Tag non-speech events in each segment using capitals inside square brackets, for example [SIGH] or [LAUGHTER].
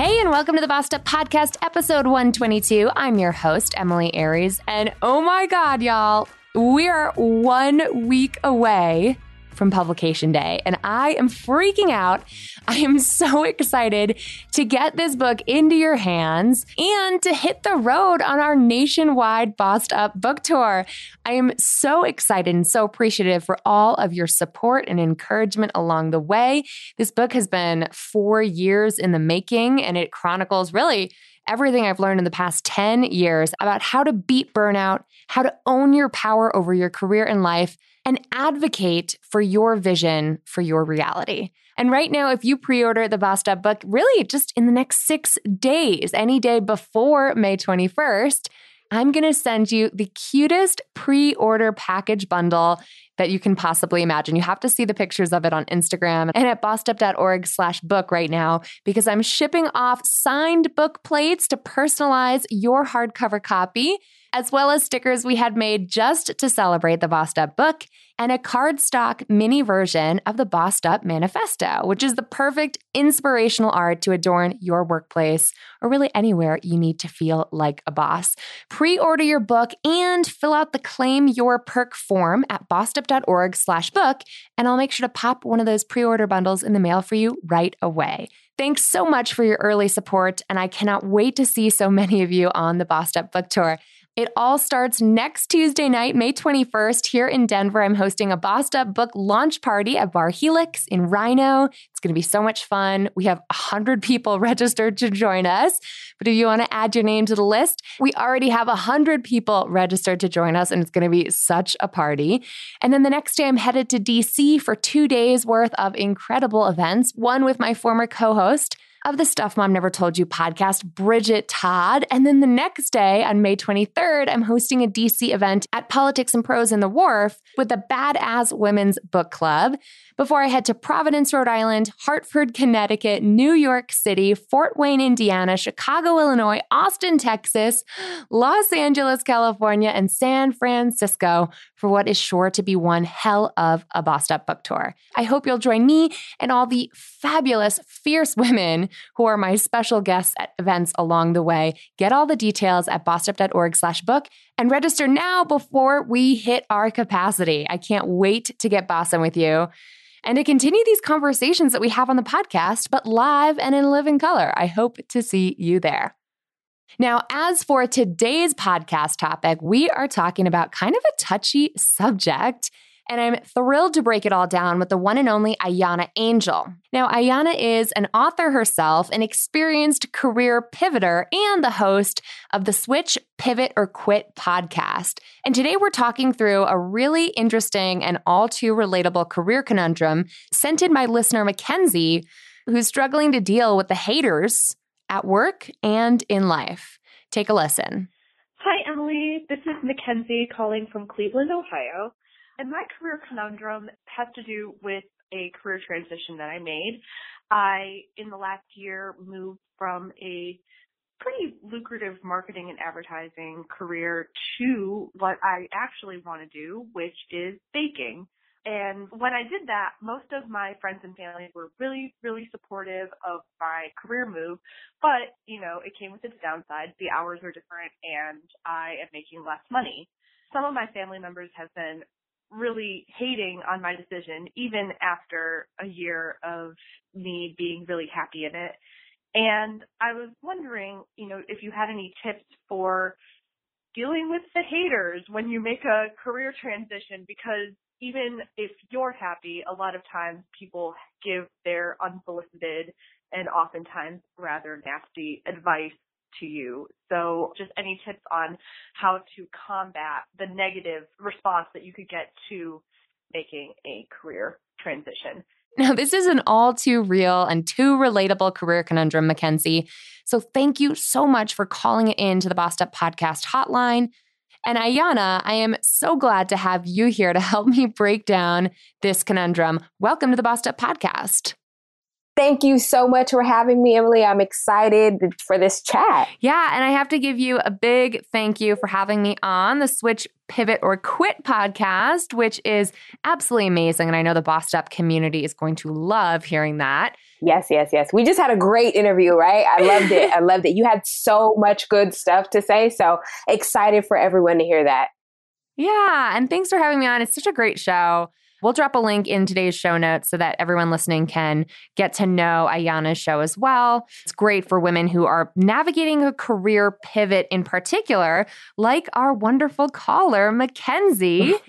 Hey, and welcome to the Bossed Up Podcast, episode 122. I'm your host, Emilie Aries. And oh my God, y'all, we are one week away from publication day. And I am freaking out. I am so [LAUGHS] excited to get this book into your hands and to hit the road on our nationwide Bossed Up book tour. I am so excited and so appreciative for all of your support and encouragement along the way. This book has been four years in the making and it chronicles really everything I've learned in the past 10 years about how to beat burnout, how to own your power over your career and life, and advocate for your vision for your reality. And right now, if you pre order the Bossed Up book, really just in the next six days, any day before May 21st, I'm going to send you the cutest pre order package bundle that you can possibly imagine. You have to see the pictures of it on Instagram and at bossedup.org slash book right now because I'm shipping off signed book plates to personalize your hardcover copy as well as stickers we had made just to celebrate the Bossed Up book, and a cardstock mini version of the Bossed Up Manifesto, which is the perfect inspirational art to adorn your workplace or really anywhere you need to feel like a boss. Pre order your book and fill out the Claim Your Perk form at bossedup.org slash book, and I'll make sure to pop one of those pre order bundles in the mail for you right away. Thanks so much for your early support, and I cannot wait to see so many of you on the Bossed Up Book Tour. It all starts next Tuesday night, May 21st, here in Denver. I'm hosting a Bossed Up book launch party at Bar Helix in RiNo. It's going to be so much fun. We have 100 [LAUGHS] people registered to join us. But if you want to add your name to the list, we already have 100 people registered to join us, and it's going to be such a party. And then the next day, I'm headed to DC for two days worth of incredible events, one with my former co host of the Stuff Mom Never Told You podcast, Bridget Todd. And then the next day, on May 23rd, I'm hosting a DC event at Politics and Prose in the Wharf with the Badass Women's Book Club before I head to Providence, Rhode Island, Hartford, Connecticut, New York City, Fort Wayne, Indiana, Chicago, Illinois, Austin, Texas, Los Angeles, California, and San Francisco for what is sure to be one hell of a bossed up book tour. I hope you'll join me and all the fabulous, fierce women who are my special guests at events along the way. Get all the details at bossedup.org slash book and register now before we hit our capacity. I can't wait to get bossing with you and to continue these conversations that we have on the podcast, but live and in living color. I hope to see you there. Now, as for today's podcast topic, we are talking about kind of a touchy subject. And I'm thrilled to break it all down with the one and only Ayana Angel. Now, Ayana is an author herself, an experienced career pivoter, and the host of the Switch, Pivot, or Quit podcast. And today we're talking through a really interesting and all too relatable career conundrum sent in by listener Mackenzie, who's struggling to deal with the haters at work and in life. Take a listen. Hi, Emilie. This is Mackenzie calling from Cleveland, Ohio. And my career conundrum has to do with a career transition that I made. I, in the last year, moved from a pretty lucrative marketing and advertising career to what I actually want to do, which is baking. And when I did that, most of my friends and family were really, really supportive of my career move. But, you know, it came with its downside. The hours are different and I am making less money. Some of my family members have been really hating on my decision, even after a year of me being really happy in it. And I was wondering, you know, if you had any tips for dealing with the haters when you make a career transition because even if you're happy, a lot of times people give their unsolicited and oftentimes rather nasty advice to you. So just any tips on how to combat the negative response that you could get to making a career transition. Now, this is an all too real and too relatable career conundrum, Mackenzie. So, thank you so much for calling it in to the Bossed Up Podcast hotline. And Ayana, I am so glad to have you here to help me break down this conundrum. Welcome to the Bossed Up Podcast. Thank you so much for having me, Emilie. I'm excited for this chat. Yeah, and I have to give you a big thank you for having me on the Switch Pivot or Quit podcast, which is absolutely amazing. And I know the Bossed Up community is going to love hearing that. Yes, yes, yes. We just had a great interview, right? I loved it. [LAUGHS] I loved it. You had so much good stuff to say. So excited for everyone to hear that. Yeah. And thanks for having me on. It's such a great show. We'll drop a link in today's show notes so that everyone listening can get to know Ayana's show as well. It's great for women who are navigating a career pivot in particular, like our wonderful caller, Mackenzie. [LAUGHS]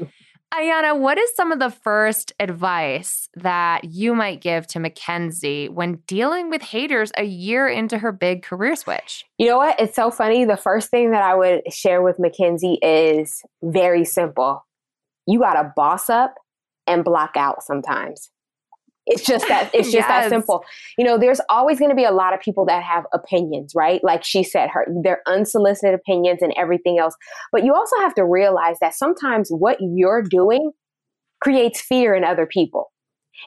Ayana, what is some of the first advice that you might give to Mackenzie when dealing with haters a year into her big career switch? You know what? It's so funny. The first thing that I would share with Mackenzie is very simple. You got to boss up and block out sometimes. It's just that it's [LAUGHS] just yes. that simple. You know, there's always going to be a lot of people that have opinions, right? Like she said, her their unsolicited opinions and everything else. But you also have to realize that sometimes what you're doing creates fear in other people.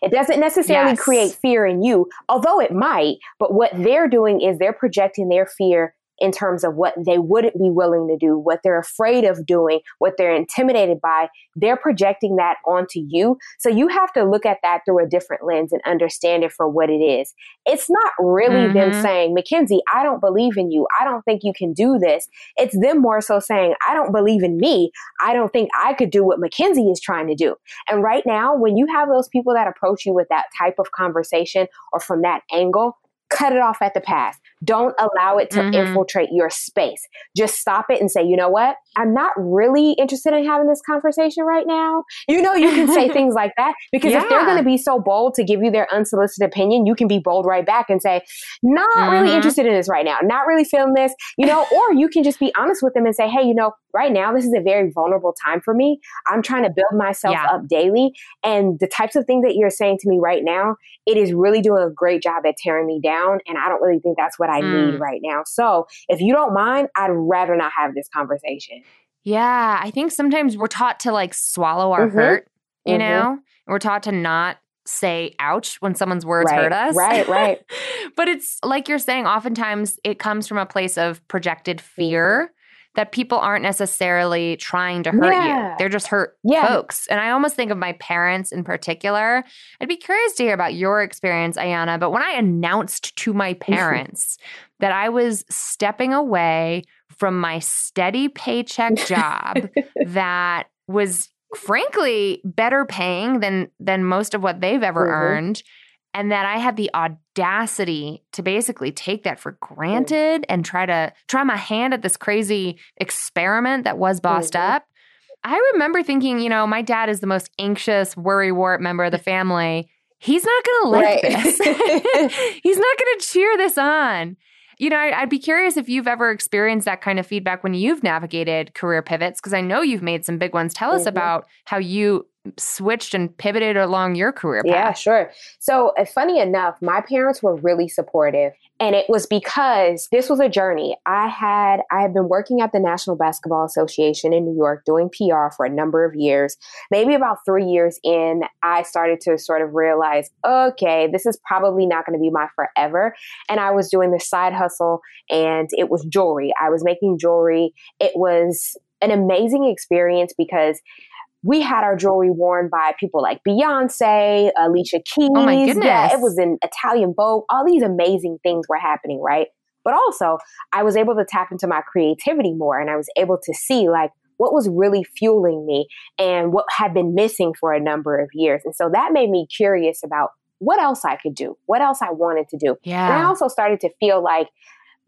It doesn't necessarily yes. create fear in you, although it might, but what they're doing is they're projecting their fear in terms of what they wouldn't be willing to do, what they're afraid of doing, what they're intimidated by. They're projecting that onto you. So you have to look at that through a different lens and understand it for what it is. It's not really mm-hmm. them saying, Mackenzie, I don't believe in you. I don't think you can do this. It's them more so saying, I don't believe in me. I don't think I could do what Mackenzie is trying to do. And right now, when you have those people that approach you with that type of conversation or from that angle, cut it off at the pass. Don't allow it to mm-hmm. infiltrate your space. Just stop it and say, you know what? I'm not really interested in having this conversation right now. You know, you can say [LAUGHS] things like that because yeah. if they're going to be so bold to give you their unsolicited opinion, you can be bold right back and say, not mm-hmm. really interested in this right now, not really feeling this, you know, or you can just be honest with them and say, hey, you know, right now, this is a very vulnerable time for me. I'm trying to build myself yeah. up daily. And the types of things that you're saying to me right now, it is really doing a great job at tearing me down. And I don't really think that's what I mm. need right now. So if you don't mind, I'd rather not have this conversation. Yeah, I think sometimes we're taught to like swallow our mm-hmm. hurt, you mm-hmm. know? We're taught to not say ouch when someone's words right, hurt us. Right, right. [LAUGHS] but it's like you're saying, oftentimes it comes from a place of projected fear that people aren't necessarily trying to hurt yeah. you. They're just hurt yeah. folks. And I almost think of my parents in particular. I'd be curious to hear about your experience, Ayana. But when I announced to my [LAUGHS] parents that I was stepping away from my steady paycheck [LAUGHS] job that was frankly better paying than than most of what they've ever mm-hmm. earned and that I had the audacity to basically take that for granted and try to try my hand at this crazy experiment that was bossed mm-hmm. up. I remember thinking, you know, my dad is the most anxious, worry wart member of the family. He's not going to like right. this. [LAUGHS] He's not going to cheer this on. You know, I'd be curious if you've ever experienced that kind of feedback when you've navigated career pivots, because I know you've made some big ones. Tell mm-hmm. us about how you switched and pivoted along your career path. Yeah, sure. So, uh, funny enough, my parents were really supportive. And it was because this was a journey. I had I had been working at the National Basketball Association in New York doing PR for a number of years. Maybe about 3 years in, I started to sort of realize, okay, this is probably not going to be my forever. And I was doing this side hustle and it was jewelry. I was making jewelry. It was an amazing experience because we had our jewelry worn by people like Beyonce, Alicia Keys. Oh my goodness. Yeah, it was an Italian Vogue. All these amazing things were happening, right? But also, I was able to tap into my creativity more and I was able to see like what was really fueling me and what had been missing for a number of years. And so that made me curious about what else I could do, what else I wanted to do. Yeah. And I also started to feel like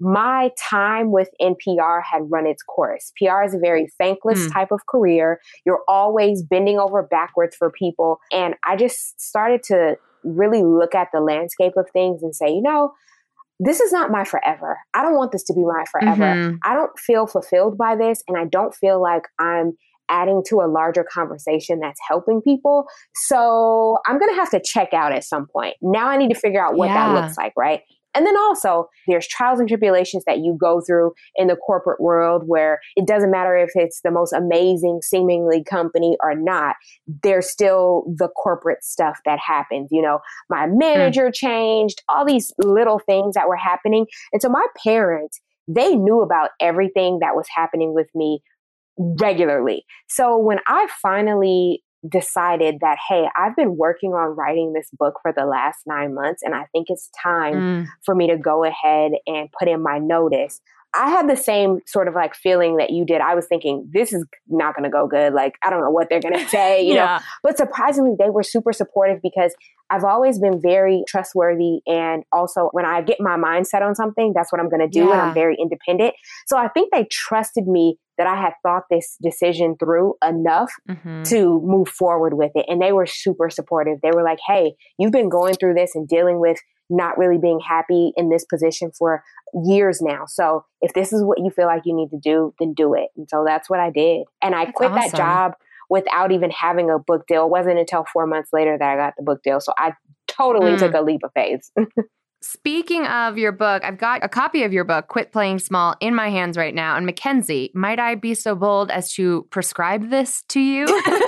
my time within PR had run its course. PR is a very thankless mm. type of career. You're always bending over backwards for people. And I just started to really look at the landscape of things and say, you know, this is not my forever. I don't want this to be my forever. Mm-hmm. I don't feel fulfilled by this. And I don't feel like I'm adding to a larger conversation that's helping people. So I'm going to have to check out at some point. Now I need to figure out what yeah. that looks like, right? And then also, there's trials and tribulations that you go through in the corporate world where it doesn't matter if it's the most amazing, seemingly company or not, there's still the corporate stuff that happens. You know, my hmm. manager mm. changed, all these little things that were happening. And so my parents, they knew about everything that was happening with me regularly. So when I finally decided that, hey, I've been working on writing this book for the last nine months, and I think it's time mm. for me to go ahead and put in my notice. I had the same sort of like feeling that you did. I was thinking, this is not going to go good. Like, I don't know what they're going [LAUGHS] to say, you yeah. know. But surprisingly, they were super supportive because I've always been very trustworthy. And also, when I get my mindset on something, that's what I'm going to do. Yeah. And I'm very independent. So I think they trusted me that I had thought this decision through enough mm-hmm. to move forward with it. And they were super supportive. They were like, hey, you've been going through this and dealing with not really being happy in this position for years now. So if this is what you feel like you need to do, then do it. And so that's what I did. And I that's quit awesome. that job without even having a book deal. It wasn't until four months later that I got the book deal. So I totally mm. took a leap of faith. [LAUGHS] Speaking of your book, I've got a copy of your book, Quit Playing Small, in my hands right now. And Mackenzie, might I be so bold as to prescribe this to you? [LAUGHS]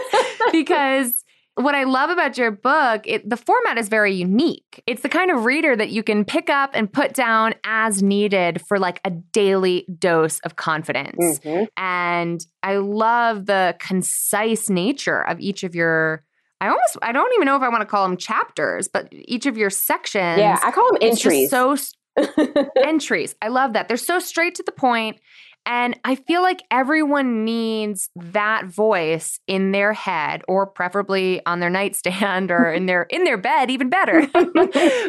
[LAUGHS] because what I love about your book, it, the format is very unique. It's the kind of reader that you can pick up and put down as needed for like a daily dose of confidence. Mm-hmm. And I love the concise nature of each of your I almost I don't even know if I want to call them chapters, but each of your sections. Yeah, I call them entries. so [LAUGHS] entries. I love that. They're so straight to the point. And I feel like everyone needs that voice in their head or preferably on their nightstand or in their in their bed even better. [LAUGHS]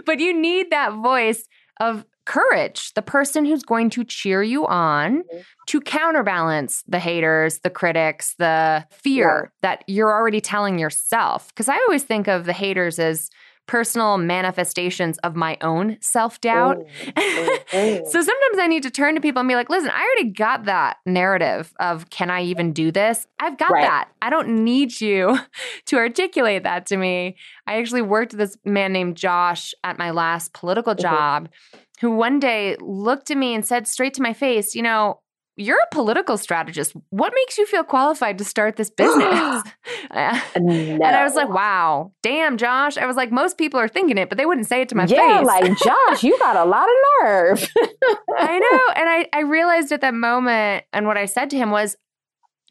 but you need that voice of courage, the person who's going to cheer you on mm-hmm. to counterbalance the haters, the critics, the fear yeah. that you're already telling yourself. Because I always think of the haters as personal manifestations of my own self doubt. [LAUGHS] so sometimes I need to turn to people and be like, listen, I already got that narrative of can I even do this? I've got right. that. I don't need you [LAUGHS] to articulate that to me. I actually worked with this man named Josh at my last political mm-hmm. job who one day looked at me and said straight to my face, you know, you're a political strategist. What makes you feel qualified to start this business? no. [GASPS] [LAUGHS] And I was like, wow, damn, Josh. I was like, most people are thinking it, but they wouldn't say it to my yeah, face. like, [LAUGHS] Josh, you got a lot of nerve. [LAUGHS] I know. And I, I realized at that moment, and what I said to him was,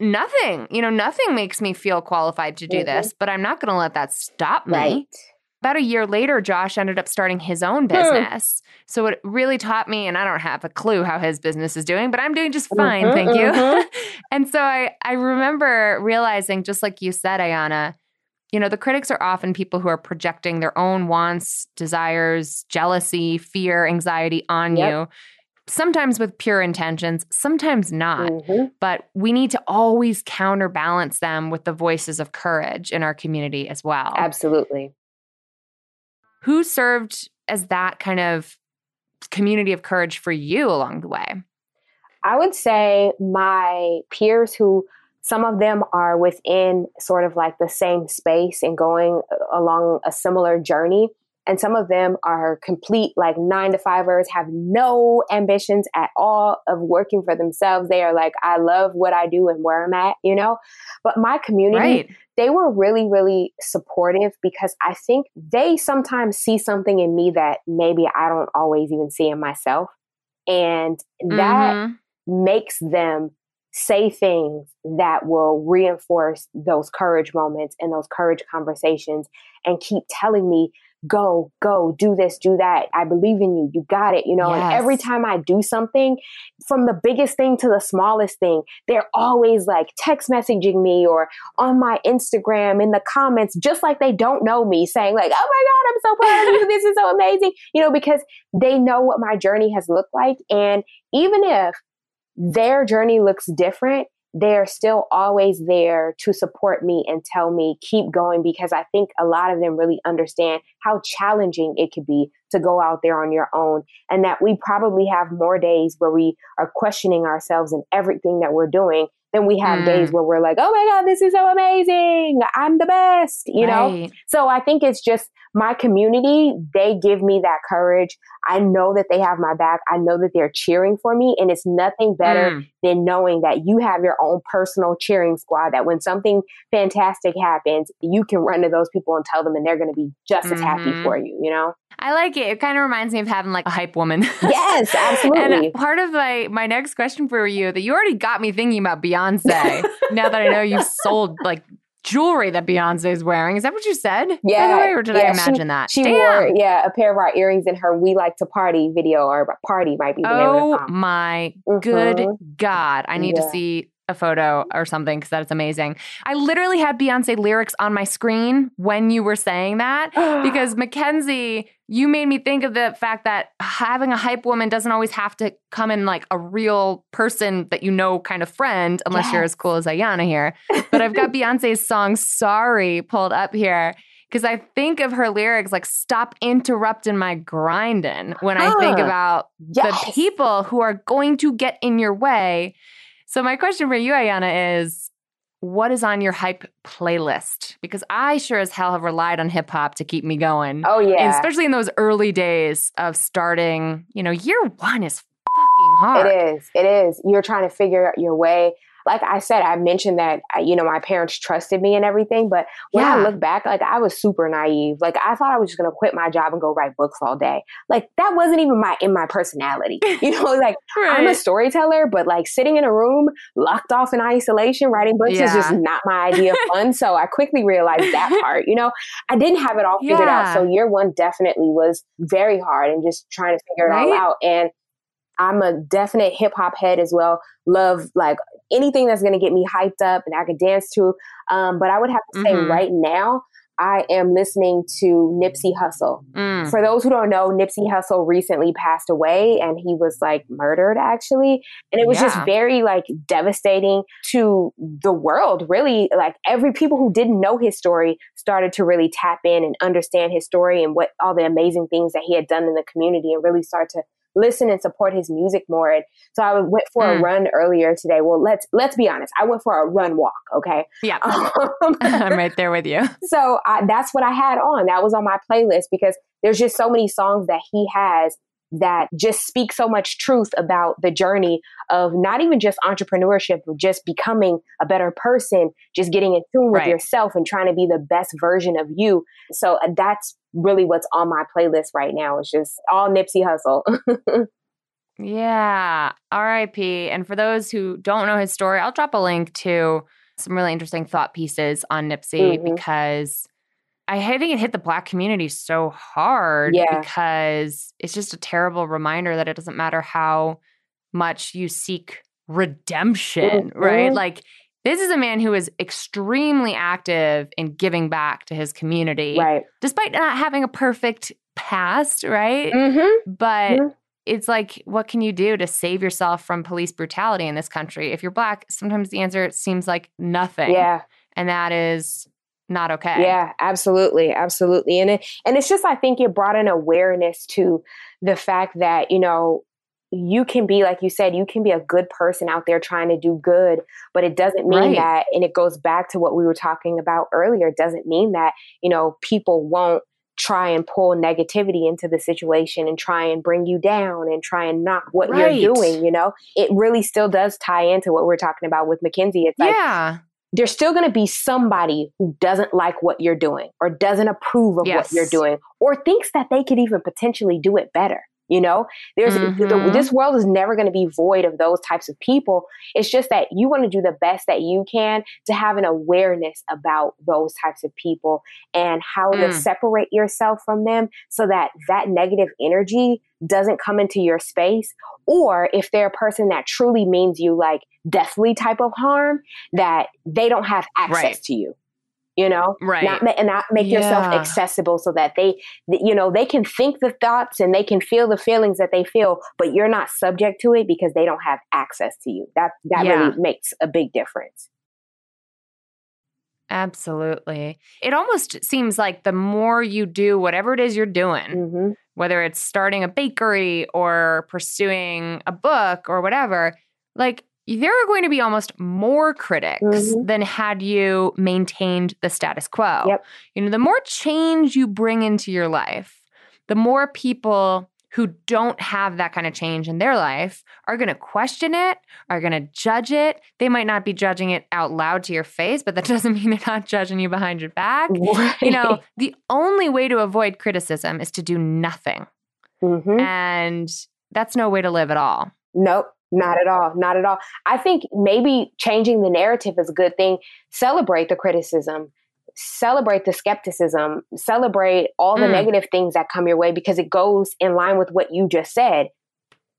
nothing, you know, nothing makes me feel qualified to do mm-hmm. this, but I'm not going to let that stop me. Right. About a year later, Josh ended up starting his own hmm. business. So it really taught me, and I don't have a clue how his business is doing, but I'm doing just fine, mm-hmm, thank you. Mm-hmm. [LAUGHS] and so I, I remember realizing, just like you said, Ayana, you know, the critics are often people who are projecting their own wants, desires, jealousy, fear, anxiety on yep. you. Sometimes with pure intentions, sometimes not. Mm-hmm. But we need to always counterbalance them with the voices of courage in our community as well. Absolutely. Who served as that kind of community of courage for you along the way? I would say my peers who some of them are within sort of like the same space and going uh, along a similar journey and some of them are complete like nine to fivers have no ambitions at all of working for themselves they are like i love what i do and where i'm at you know but my community right. they were really really supportive because i think they sometimes see something in me that maybe i don't always even see in myself and that mm-hmm. makes them say things that will reinforce those courage moments and those courage conversations and keep telling me go, go, do this, do that. I believe in you. You got it. You know, yes. and every time I do something, from the biggest thing to the smallest thing, they're always like text messaging me or on my Instagram in the comments, just like they don't know me, saying, like, oh my God, I'm so proud of you. This is so amazing. [LAUGHS] You know, because they know what my journey has looked like. And even if their journey looks different, they're still always there to support me and tell me keep going because I think a lot of them really understand how challenging it could be to go out there on your own and that we probably have more days where we are questioning ourselves and everything that we're doing then we have mm. days where we're like, oh my God, this is so amazing. I'm the best, you right. know? So I think it's just my community, they give me that courage. I know that they have my back. I know that they're cheering for me. And it's nothing better mm. than knowing that you have your own personal cheering squad, that when something fantastic happens, you can run to those people and tell them, and they're going to be just mm-hmm. as happy for mm-hmm. you, you know? I like it. It kind of reminds me of having like a hype woman. [LAUGHS] Yes, absolutely. and part of my my next question for you that you already got me thinking about Beyonce. [LAUGHS] now that I know you sold like jewelry that Beyonce is wearing. Is that what you said? Yeah. Way, or did yeah, I imagine she, that? She Damn. wore, yeah, a pair of our earrings in her We Like to Party video or Party might be the oh, name of the song. my mm-hmm. good God. I need yeah. to see a photo or something because that's amazing. I literally had Beyonce lyrics on my screen when you were saying that [GASPS] because Mackenzie, you made me think of the fact that having a hype woman doesn't always have to come in like a real person that you know kind of friend, unless yes. you're as cool as Ayana here. [LAUGHS] But I've got Beyonce's song Sorry pulled up here because I think of her lyrics like "Stop interrupting my grinding" when I think about yes. the people who are going to get in your way so my question for you, Ayana, is what is on your hype playlist? Because I sure as hell have relied on hip hop to keep me going. Oh yeah. And especially in those early days of starting, you know, year one is hard. It is. It is. You're trying to figure out your way like I said, I mentioned that, uh, you know, my parents trusted me and everything. But when yeah. I look back, like I was super naive. Like I thought I was just going to quit my job and go write books all day. Like that wasn't even my, in my personality. [LAUGHS] You know, like right. I'm a storyteller, but like sitting in a room locked off in isolation, writing books yeah. is just not my [LAUGHS] idea of fun. so I quickly realized that [LAUGHS] part, you know, I didn't have it all figured yeah. out. So year one definitely was very hard and just trying to figure it all out. And I'm a definite hip hop head as well. Love like anything that's going to get me hyped up and I can dance to. Um, but I would have to say mm-hmm. right now, I am listening to Nipsey Hussle. Mm. For those who don't know, Nipsey Hussle recently passed away and he was like murdered actually. And it was yeah. just very like devastating to the world, really. Like every people who didn't know his story started to really tap in and understand his story and what all the amazing things that he had done in the community and really start to listen and support his music more. And so I went for mm. a run earlier today. Well, let's let's be honest. I went for a run walk. Okay. Yeah. [LAUGHS] Um, [LAUGHS] I'm right there with you. [LAUGHS] So I, that's what I had on. That was on my playlist because there's just so many songs that he has that just speak so much truth about the journey of not even just entrepreneurship, but just becoming a better person, just getting in tune with right. yourself and trying to be the best version of you. So uh, that's really what's on my playlist right now. It's just all Nipsey Hussle. [LAUGHS] yeah. RIP. And for those who don't know his story, I'll drop a link to some really interesting thought pieces on Nipsey mm-hmm. because I think it hit the black community so hard yeah. because it's just a terrible reminder that it doesn't matter how much you seek redemption, mm-hmm. right? Like this is a man who is extremely active in giving back to his community, right? Despite not having a perfect past, right? Mm-hmm. But mm-hmm. it's like, what can you do to save yourself from police brutality in this country? If you're black, sometimes the answer seems like nothing. Yeah, and that is not okay. Yeah, absolutely, absolutely. And it, and it's just I think it brought an awareness to the fact that you know you can be like you said you can be a good person out there trying to do good but it doesn't mean right. that and it goes back to what we were talking about earlier it doesn't mean that you know people won't try and pull negativity into the situation and try and bring you down and try and knock what right. you're doing you know it really still does tie into what we're talking about with mackenzie it's like yeah there's still going to be somebody who doesn't like what you're doing or doesn't approve of yes. what you're doing or thinks that they could even potentially do it better. You know, there's Mhm. the, this world is never going to be void of those types of people. It's just that you want to do the best that you can to have an awareness about those types of people and how to Mm. separate yourself from them so that that negative energy doesn't come into your space or if they're a person that truly means you like deathly type of harm that they don't have access Right. to you you know Right. not ma- and not make yourself accessible so that they th- you know they can think the thoughts and they can feel the feelings that they feel but you're not subject to it because they don't have access to you that that Yeah. really makes a big difference Absolutely. It almost seems like the more you do whatever it is you're doing, hmm whether it's starting a bakery or pursuing a book or whatever, like there are going to be almost more critics Mhm. than had you maintained the status quo. Yep. You know, the more change you bring into your life, the more people who don't have that kind of change in their life are going to question it, are going to judge it. They might not be judging it out loud to your face, but that [LAUGHS] doesn't mean they're not judging you behind your back. You know, the only way to avoid criticism is to do nothing. hmm And that's no way to live at all. Nope, not at all. Not at all. I think maybe changing the narrative is a good thing. Celebrate the criticism, celebrate the skepticism, celebrate all the Mm. negative things that come your way because it goes in line with what you just said.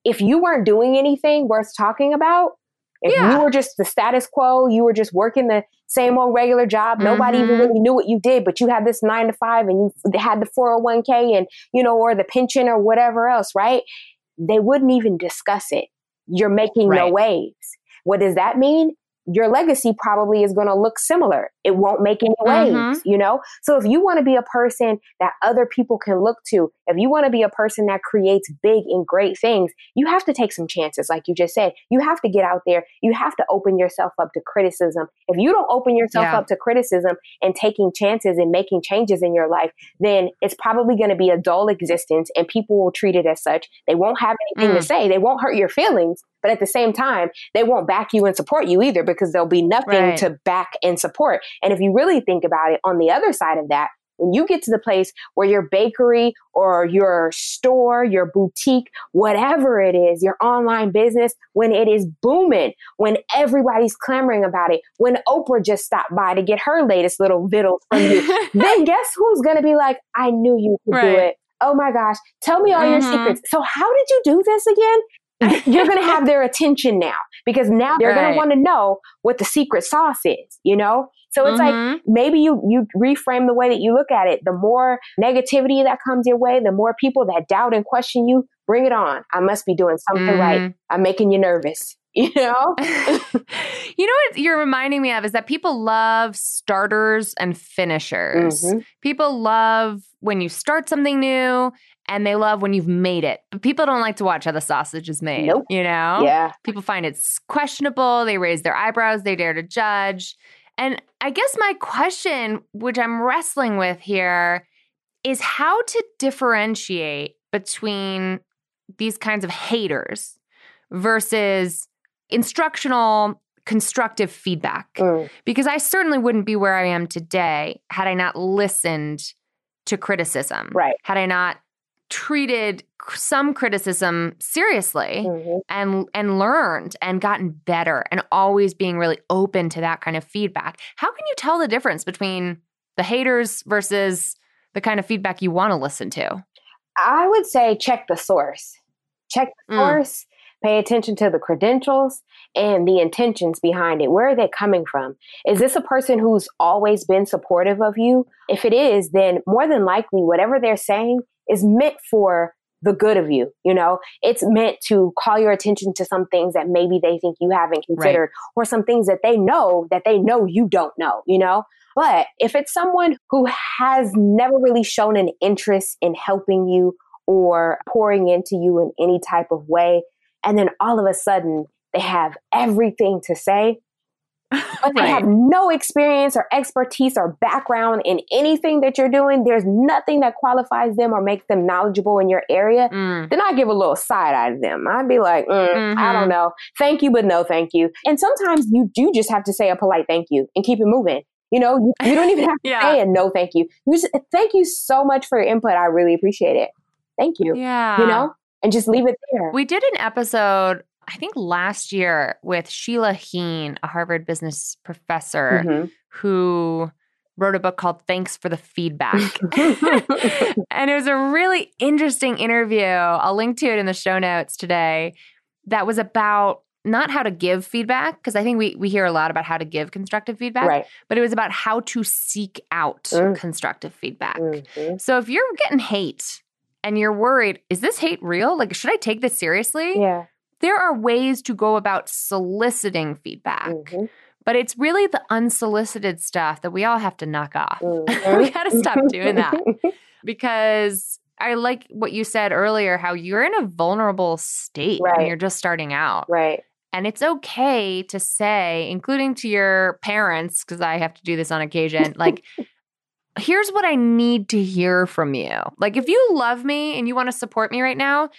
If you weren't doing anything worth talking about, if Yeah. you were just the status quo, you were just working the same old regular job, nobody even Mhm. really knew what you did, but you had this nine to five and you had the 401k and, you know, or the pension or whatever else, right? They wouldn't even discuss it. You're making no waves. What does that mean? Your legacy probably is going to look similar. It won't make any waves, you know? So if you want to be a person that other people can look to, if you want to be a person that creates big and great things, you have to take some chances, like you just said. You have to get out there. You have to open yourself up to criticism. If you don't open yourself Yeah. up to criticism and taking chances and making changes in your life, then it's probably going to be a dull existence and people will treat it as such. They won't have anything to Mm. say. They won't hurt your feelings, but at the same time, they won't back you and support you either because there'll be nothing Right. to back and support. And if you really think about it, on the other side of that, when you get to the place where your bakery or your store, your boutique, whatever it is, your online business, when it is booming, when everybody's clamoring about it, when Oprah just stopped by to get her latest little vittles from you, [LAUGHS] then guess who's going to be like, I knew you could do it. Oh my gosh, tell me all your Mhm. secrets. So, how did you do this again? [LAUGHS] You're going to have their attention now because now they're going to want to know what the secret sauce is, you know? So it's like Mhm. maybe you you reframe the way that you look at it. The more negativity that comes your way, the more people that doubt and question you, bring it on. I must be doing something right. Mhm. I'm making you nervous, [LAUGHS] you know? [LAUGHS] you know what you're reminding me of is that people love starters and finishers. Mhm. People love when you start something new and they love when you've made it. But people don't like to watch how the sausage is made. Nope. You know? Yeah. People find it's questionable. They raise their eyebrows. They dare to judge. And I guess my question, which I'm wrestling with here, is how to differentiate between these kinds of haters versus instructional, constructive feedback. Mm. Because I certainly wouldn't be where I am today had I not listened to criticism. Right. Had I not treated some criticism seriously Mhm. and and learned and gotten better and always being really open to that kind of feedback. How can you tell the difference between the haters versus the kind of feedback you want to listen to? I would say check the source. Check the Mm. Pay attention to the credentials and the intentions behind it. Where are they coming from? Is this a person who's always been supportive of you? If it is, then more than likely, whatever they're saying is meant for the good of you. You know, it's meant to call your attention to some things that maybe they think you haven't considered or some things that they know that they know you don't know, you know? But if it's someone who has never really shown an interest in helping you or pouring into you in any type of way, and then all of a sudden they have everything to say, but they have no experience or expertise or background in anything that you're doing, there's nothing that qualifies them or makes them knowledgeable in your area, Mm. then I give a little side eye to them. I'd be like, mm, I Mhm. don't know. Thank you, but no thank you. And sometimes you do just have to say a polite thank you and keep it moving. You know, you, you don't even have [LAUGHS] to Yeah. say a no thank you. You just thank you so much for your input. I really appreciate it. Thank you. Yeah. You know? And just leave it there. We did an episode, I think last year, with Sheila Heen, a Harvard business professor Mm-hmm. who wrote a book called Thanks for the Feedback. [LAUGHS] [LAUGHS] and it was a really interesting interview. I'll link to it in the show notes today. That was about not how to give feedback, because I think we, we hear a lot about how to give constructive feedback, right. but it was about how to seek out Mm. constructive feedback. Mhm. So if you're getting hate and you're worried, is this hate real? Like, should I take this seriously? Yeah. There are ways to go about soliciting feedback, Mhm. but it's really the unsolicited stuff that we all have to knock off. Mhm. [LAUGHS] we got to stop doing that [LAUGHS] because I like what you said earlier how you're in a vulnerable state when Right. you're just starting out. right. And it's okay to say, including to your parents, because I have to do this on occasion, like, here's what I need to hear from you. Like, if you love me and you want to support me right now,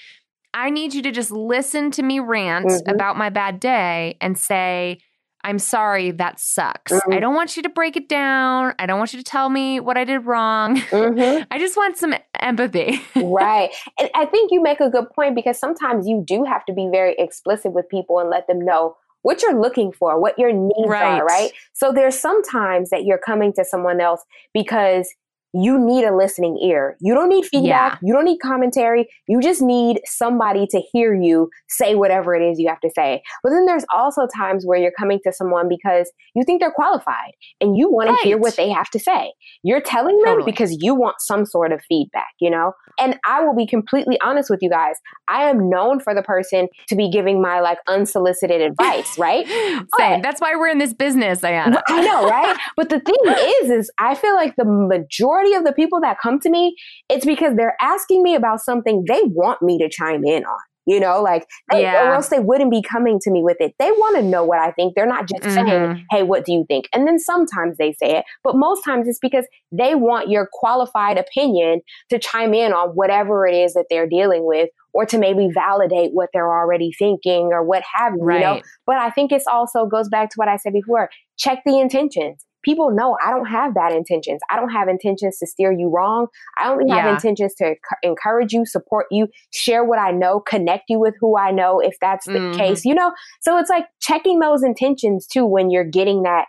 I need you to just listen to me rant Mhm. about my bad day and say, I'm sorry, that sucks. Mhm. I don't want you to break it down. I don't want you to tell me what I did wrong. Mhm. [LAUGHS] I just want some empathy. right. [LAUGHS] And I think you make a good point because sometimes you do have to be very explicit with people and let them know what you're looking for, what your needs Right. are, right? So there's sometimes that you're coming to someone else because you need a listening ear. You don't need feedback. Yeah. You don't need commentary. You just need somebody to hear you say whatever it is you have to say. But then there's also times where you're coming to someone because you think they're qualified and you want to hear what they have to say. You're telling them Totally. because you want some sort of feedback, you know? And I will be completely honest with you guys. I am known for the person to be giving my like unsolicited advice, [LAUGHS] right? Same. But- That's why we're in this business, Ayana. I know, right? [LAUGHS] But the thing is, is I feel like the majority of the people that come to me, it's because they're asking me about something they want me to chime in on. You know, like, they, Yeah. or else they wouldn't be coming to me with it. They want to know what I think. They're not just saying, Mhm. hey, what do you think? And then sometimes they say it, but most times it's because they want your qualified opinion to chime in on whatever it is that they're dealing with or to maybe validate what they're already thinking or what have you, you know? Right. But I think it's also goes back to what I said before. Check the intentions. People know I don't have bad intentions. I don't have intentions to steer you wrong. I only have Yeah. intentions to encourage you, support you, share what I know, connect you with who I know if that's the Mhm. case, you know? So it's like checking those intentions too when you're getting that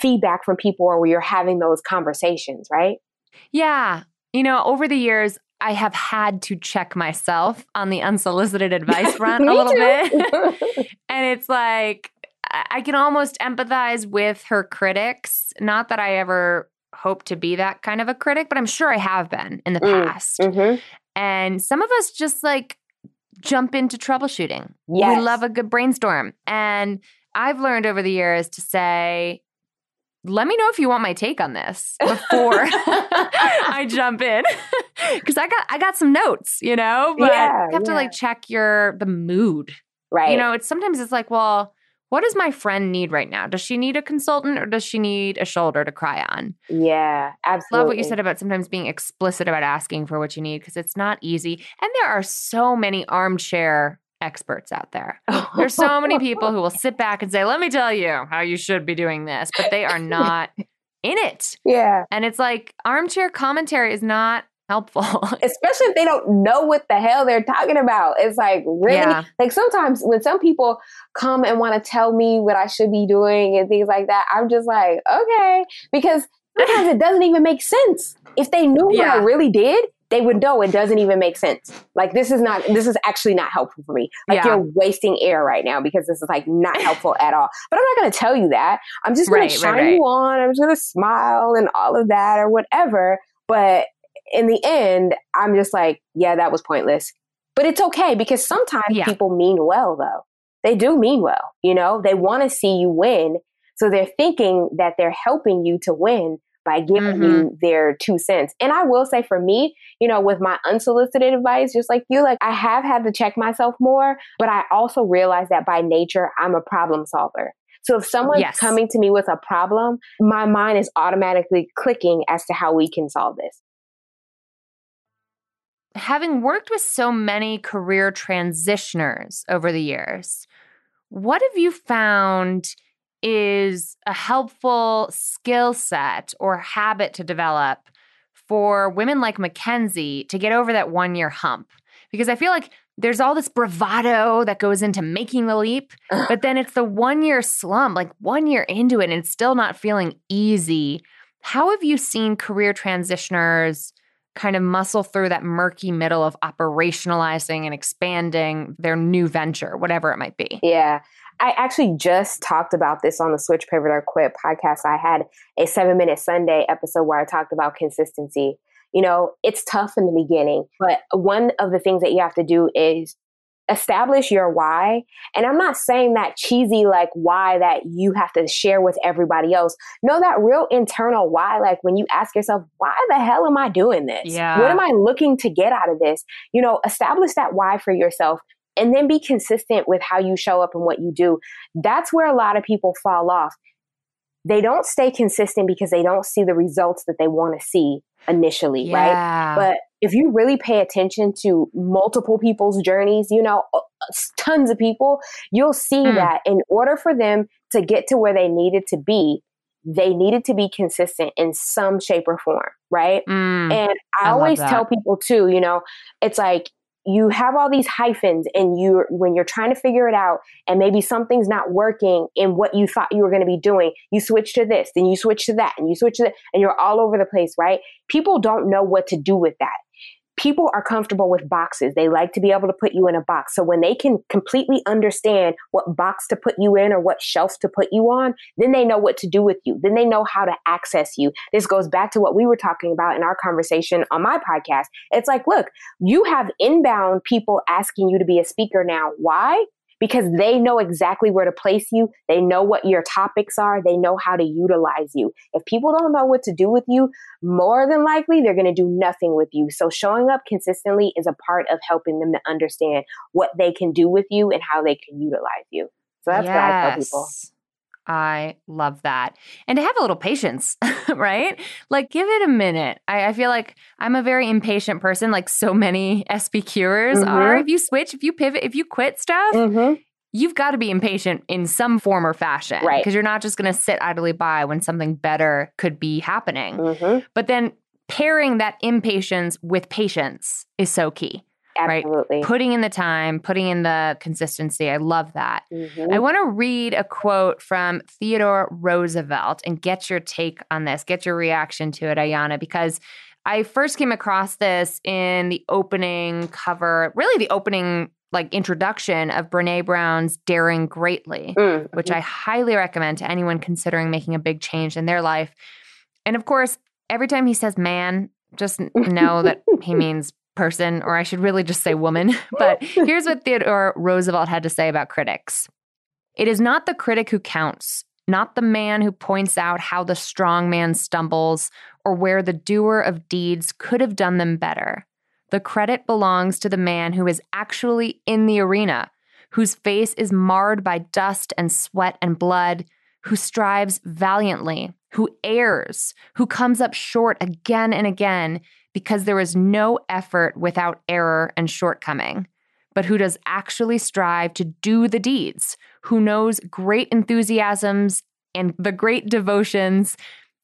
feedback from people or where you're having those conversations, right? Yeah. You know, over the years, I have had to check myself on the unsolicited advice [LAUGHS] front a little bit. [LAUGHS] and it's like, I can almost empathize with her critics. Not that I ever hope to be that kind of a critic, but I'm sure I have been in the Mm, past. Mhm. And some of us just like jump into troubleshooting. Yes. We love a good brainstorm. And I've learned over the years to say, let me know if you want my take on this [LAUGHS] before [LAUGHS] I jump in. [LAUGHS] Cause I got I got some notes, you know, but Yeah, you have to like check your the mood. Right. You know, it's sometimes it's like, well, what does my friend need right now? Does she need a consultant or does she need a shoulder to cry on? yeah, absolutely. Love what you said about sometimes being explicit about asking for what you need because it's not easy. And there are so many armchair experts out there. There's so many people who will sit back and say, "Let me tell you how you should be doing this," but they are not [LAUGHS] in it. yeah. And it's like armchair commentary is not helpful. [LAUGHS] especially if they don't know what the hell they're talking about. It's like really Yeah. like sometimes when some people come and want to tell me what I should be doing and things like that, I'm just like, okay, because sometimes it doesn't even make sense. If they knew what I really did, they would know it doesn't even make sense. Like this is not this is actually not helpful for me. Like Yeah. you're wasting air right now because this is like not [LAUGHS] helpful at all. But I'm not going to tell you that. I'm just gonna right, shine right. you on. I'm just going to smile and all of that or whatever. But in the end, I'm just like, yeah, that was pointless. But it's okay because sometimes Yeah. people mean well, though. They do mean well. You know, they want to see you win. So they're thinking that they're helping you to win by giving Mhm. you their two cents. And I will say for me, you know, with my unsolicited advice, just like you, like I have had to check myself more, but I also realize that by nature, I'm a problem solver. So if someone's Yes. coming to me with a problem, my mind is automatically clicking as to how we can solve this. Having worked with so many career transitioners over the years, what have you found is a helpful skill set or habit to develop for women like Mackenzie to get over that one year hump? because I feel like there's all this bravado that goes into making the leap, but then it's the one year slump, like one year into it, and it's still not feeling easy. How have you seen career transitioners kind of muscle through that murky middle of operationalizing and expanding their new venture, whatever it might be? Yeah. I actually just talked about this on the Switch Pivot or Quit podcast. I had a seven minute Sunday episode where I talked about consistency. You know, it's tough in the beginning, but one of the things that you have to do is establish your why. And I'm not saying that cheesy, like why that you have to share with everybody else. Know that real internal why, like when you ask yourself, why the hell am I doing this? Yeah. What am I looking to get out of this? You know, establish that why for yourself and then be consistent with how you show up and what you do. That's where a lot of people fall off. They don't stay consistent because they don't see the results that they want to see initially, Yeah. right? But if you really pay attention to multiple people's journeys, you know, uh, tons of people, you'll see Mm. that in order for them to get to where they needed to be, they needed to be consistent in some shape or form, right? Mm, And I, I always tell people too, you know, it's like you have all these hyphens and you when you're trying to figure it out and maybe something's not working in what you thought you were going to be doing, you switch to this, then you switch to that, and you switch to that, and you're all over the place, right? People don't know what to do with that. People are comfortable with boxes. They like to be able to put you in a box. So when they can completely understand what box to put you in or what shelf to put you on, then they know what to do with you. Then they know how to access you. This goes back to what we were talking about in our conversation on my podcast. It's like, look, you have inbound people asking you to be a speaker now. Why? Because they know exactly where to place you. They know what your topics are. They know how to utilize you. If people don't know what to do with you, more than likely they're going to do nothing with you. So showing up consistently is a part of helping them to understand what they can do with you and how they can utilize you. So that's what I tell people. I love that. And to have a little patience, [LAUGHS] right? Like, give it a minute. I, I feel like I'm a very impatient person, like so many [LAUGHS] SPQers Mhm. are. If you switch, if you pivot, if you quit stuff, Mm-hmm. you've got to be impatient in some form or fashion. Right. Because you're not just going to sit idly by when something better could be happening. Mm-hmm. But then pairing that impatience with patience is so key. Right. Absolutely. Putting in the time, putting in the consistency. I love that. Mhm. I want to read a quote from Theodore Roosevelt and get your take on this, get your reaction to it, Ayana, because I first came across this in the opening cover, really the opening like introduction of Brene Brown's Daring Greatly, Mm, which I highly recommend to anyone considering making a big change in their life. And of course, every time he says man, just know that he [LAUGHS] means person, or I should really just say woman. [LAUGHS] But [LAUGHS] here's what Theodore Roosevelt had to say about critics It is not the critic who counts, not the man who points out how the strong man stumbles or where the doer of deeds could have done them better. The credit belongs to the man who is actually in the arena, whose face is marred by dust and sweat and blood, who strives valiantly, who errs, who comes up short again and again because there is no effort without error and shortcoming, but who does actually strive to do the deeds, who knows great enthusiasms and the great devotions,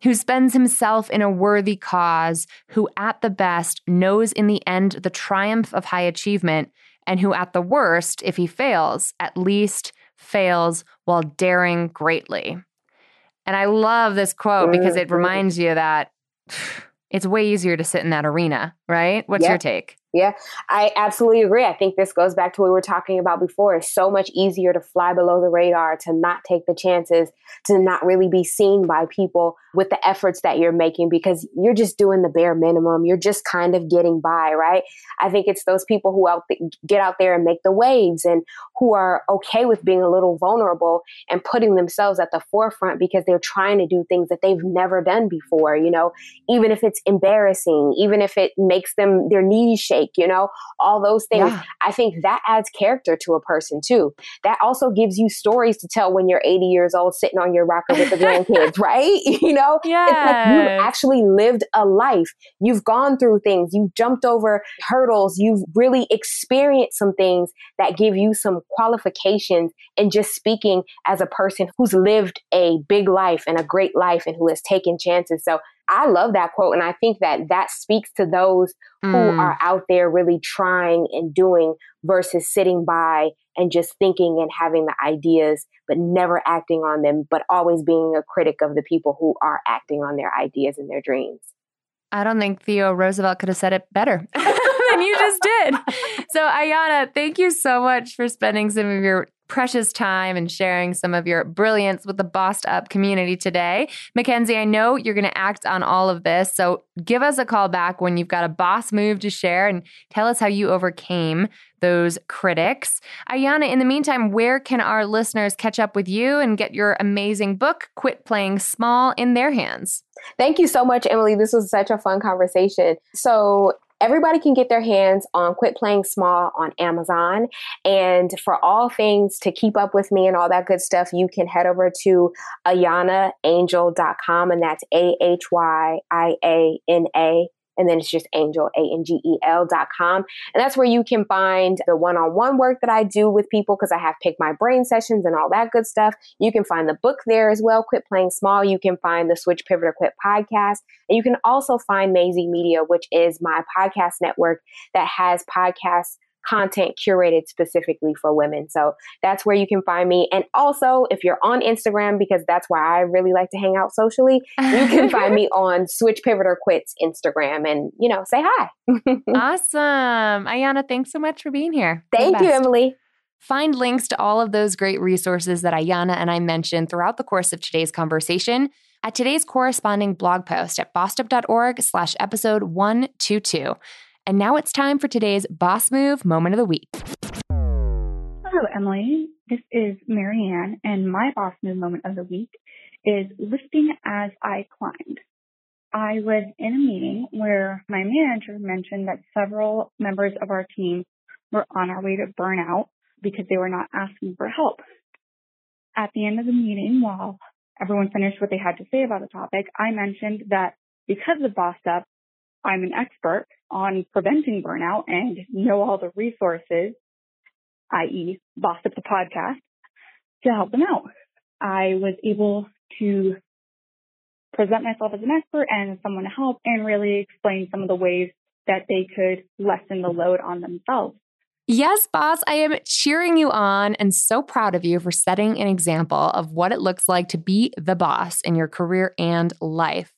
who spends himself in a worthy cause, who at the best knows in the end the triumph of high achievement, and who at the worst, if he fails, at least fails while daring greatly. And I love this quote because it Mhm. reminds you that [SIGHS] it's way easier to sit in that arena, right? What's Yep. your take? Yeah, I absolutely agree. I think this goes back to what we were talking about before. It's so much easier to fly below the radar, to not take the chances, to not really be seen by people with the efforts that you're making because you're just doing the bare minimum. You're just kind of getting by, right? I think it's those people who out th- get out there and make the waves and who are okay with being a little vulnerable and putting themselves at the forefront because they're trying to do things that they've never done before, you know, even if it's embarrassing, even if it makes them their knees shake, you know, all those things. Yeah. I think mm. that adds character to a person too. That also gives you stories to tell when you're 80 years old sitting on your rocker with the [LAUGHS] grandkids, right? [LAUGHS] You know, it's like you've actually lived a life. You've gone through things. You've jumped over hurdles. You've really experienced some things that give you some qualifications and just speaking as a person who's lived a big life and a great life and who has taken chances. So I love that quote. And I think that that speaks to those mm. who are out there really trying and doing versus sitting by and just thinking and having the ideas, but never acting on them, but always being a critic of the people who are acting on their ideas and their dreams. I don't think Theo Roosevelt could have said it better [LAUGHS] than you just did. [LAUGHS] So, Ayana, thank you so much for spending some of your precious time and sharing some of your brilliance with the Bossed Up community today. Mackenzie, I know you're going to act on all of this. So give us a call back when you've got a boss move to share and tell us how you overcame those critics. Ayana, in the meantime, where can our listeners catch up with you and get your amazing book, Quit Playing Small, in their hands? Thank you so much, Emilie. This was such a fun conversation. So, Everybody can get their hands on Quit Playing Small on Amazon. And for all things to keep up with me and all that good stuff, you can head over to ahyianaangel.com and that's A H Y I A N A and then it's just angel, A-N-G-E-L dot com. And that's where you can find the one-on-one work that I do with people because I have pick my brain sessions and all that good stuff. You can find the book there as well, Quit Playing Small. You can find the Switch Pivot or Quit podcast. And you can also find Maisie Media, which is my podcast network that has podcasts content curated specifically for women. So that's where you can find me. And also, if you're on Instagram, because that's where I really like to hang out socially, you can [LAUGHS] find me on Switch Pivot or Quits Instagram and, you know, say hi. [LAUGHS] awesome. Ayana, thanks so much for being here. Thank you, Emilie. Find links to all of those great resources that Ayana and I mentioned throughout the course of today's conversation at today's corresponding blog post at bossedup.org slash episode 122. And now it's time for today's Boss Move Moment of the Week. Hello, Emilie. This is Marianne, and my Boss Move Moment of the Week is lifting as I climbed. I was in a meeting where my manager mentioned that several members of our team were on our way to burnout because they were not asking for help. At the end of the meeting, while everyone finished what they had to say about the topic, I mentioned that because of Boss Up, I'm an expert on preventing burnout and know all the resources, i.e. Boss Up the podcast, to help them out. I was able to present myself as an expert and someone to help and really explain some of the ways that they could lessen the load on themselves. Yes, boss, I am cheering you on and so proud of you for setting an example of what it looks like to be the boss in your career and life.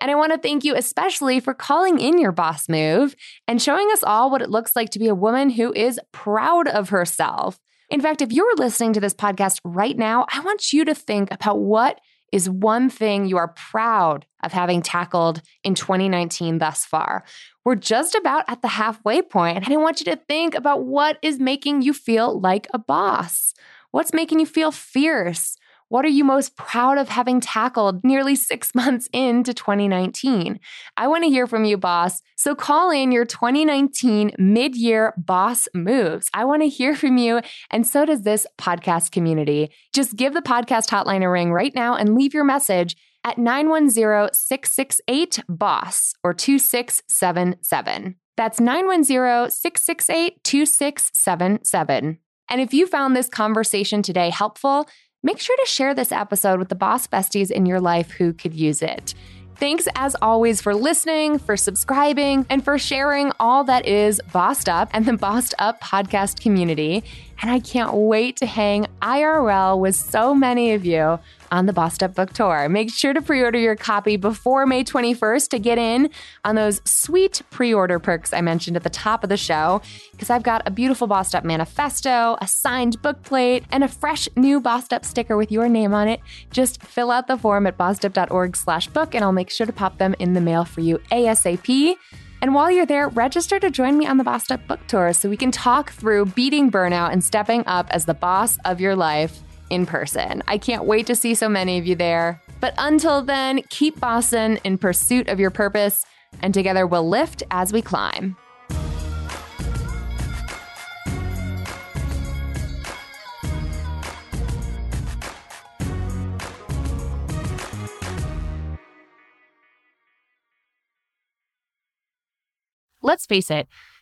And I want to thank you especially for calling in your boss move and showing us all what it looks like to be a woman who is proud of herself. In fact, if you're listening to this podcast right now, I want you to think about what is one thing you are proud of having tackled in 2019 thus far. We're just about at the halfway point, and I want you to think about what is making you feel like a boss. What's making you feel fierce? What are you most proud of having tackled nearly six [LAUGHS] months into 2019? I want to hear from you, boss. So call in your 2019 mid year boss moves. I want to hear from you, and so does this podcast community. Just give the podcast hotline a ring right now and leave your message at 910 668 BOSS or 2677. That's 910 668 2677. And if you found this conversation today helpful, make sure to share this episode with the boss besties in your life who could use it. Thanks as always for listening, for subscribing, and for sharing all that is Bossed Up and the Bossed Up podcast community. And I can't wait to hang IRL with so many of you on the Bossed Up Book Tour. Make sure to pre order your copy before May 21st to get in on those sweet pre order perks I mentioned at the top of the show, because I've got a beautiful Bossed Up manifesto, a signed book plate, and a fresh new Bossed Up sticker with your name on it. Just fill out the form at bossedup.org slash book, and I'll make sure to pop them in the mail for you ASAP. And while you're there, register to join me on the Bossed Up Book Tour so we can talk through beating burnout and stepping up as the boss of your life in person. I can't wait to see so many of you there. But until then, keep bossing in pursuit of your purpose, and together we'll lift as we climb. Let's face it,